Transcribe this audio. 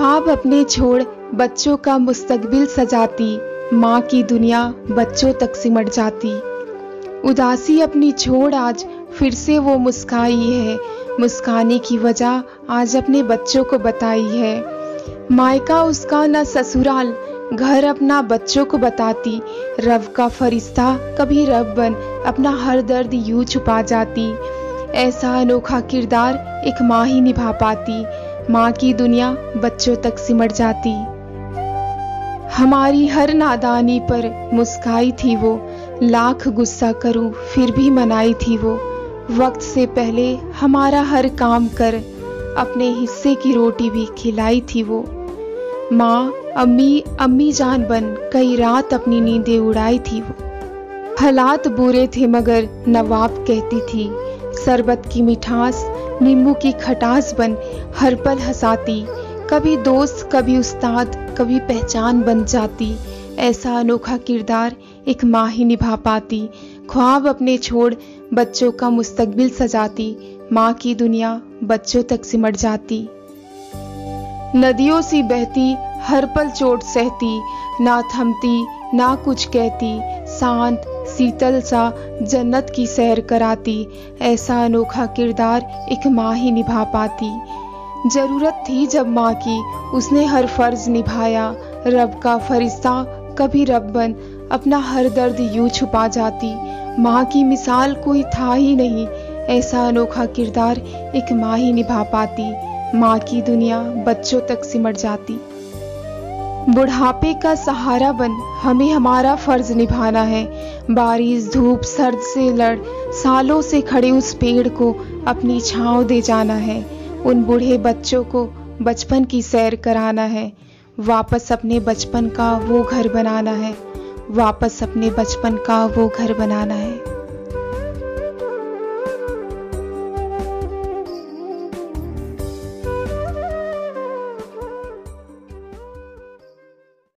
ख्वाब अपने छोड़ बच्चों का मुस्तकबिल सजाती, माँ की दुनिया बच्चों तक सिमट जाती। उदासी अपनी छोड़ आज फिर से वो मुस्काई है। मुस्काने की वजह आज अपने बच्चों को बताई है। मायका उसका न ससुराल, घर अपना बच्चों को बताती। रब का फरिश्ता कभी रब बन, अपना हर दर्द यूँ छुपा जाती। ऐसा अनोखा किरदार एक माँ ही निभा पाती। माँ की दुनिया बच्चों तक सिमट जाती। हमारी हर नादानी पर मुस्काई थी वो। लाख गुस्सा करूँ, फिर भी मनाई थी वो। वक्त से पहले हमारा हर काम कर, अपने हिस्से की रोटी भी खिलाई थी वो। माँ, अम्मी अम्मी जान बन, कई रात अपनी नींदें उड़ाई थी वो। हालात बुरे थे मगर नवाब कहती थी शरबत की मिठास, नींबू की खटास बन हर पल हंसाती। कभी दोस्त, कभी उस्ताद, कभी पहचान बन जाती। ऐसा अनोखा किरदार एक माँ ही निभा पाती। ख्वाब अपने छोड़ बच्चों का मुस्तकबिल सजाती। माँ की दुनिया बच्चों तक सिमट जाती। नदियों सी बहती हर पल चोट सहती। ना थमती, ना कुछ कहती। शांत शीतल सा जन्नत की सैर कराती। ऐसा अनोखा किरदार एक माँ ही निभा पाती। ज़रूरत थी जब माँ की, उसने हर फ़र्ज़ निभाया। रब का फरिश्ता कभी रब बन, अपना हर दर्द यूँ छुपा जाती। माँ की मिसाल कोई था ही नहीं, ऐसा अनोखा किरदार एक माँ ही निभा पाती। माँ की दुनिया बच्चों तक सिमट जाती। बुढ़ापे का सहारा बन हमें हमारा फ़र्ज़ निभाना है। बारिश, धूप, सर्द से लड़, सालों से खड़े उस पेड़ को अपनी छांव दे जाना है। उन बूढ़े बच्चों को बचपन की सैर कराना है। वापस अपने बचपन का वो घर बनाना है। वापस अपने बचपन का वो घर बनाना है।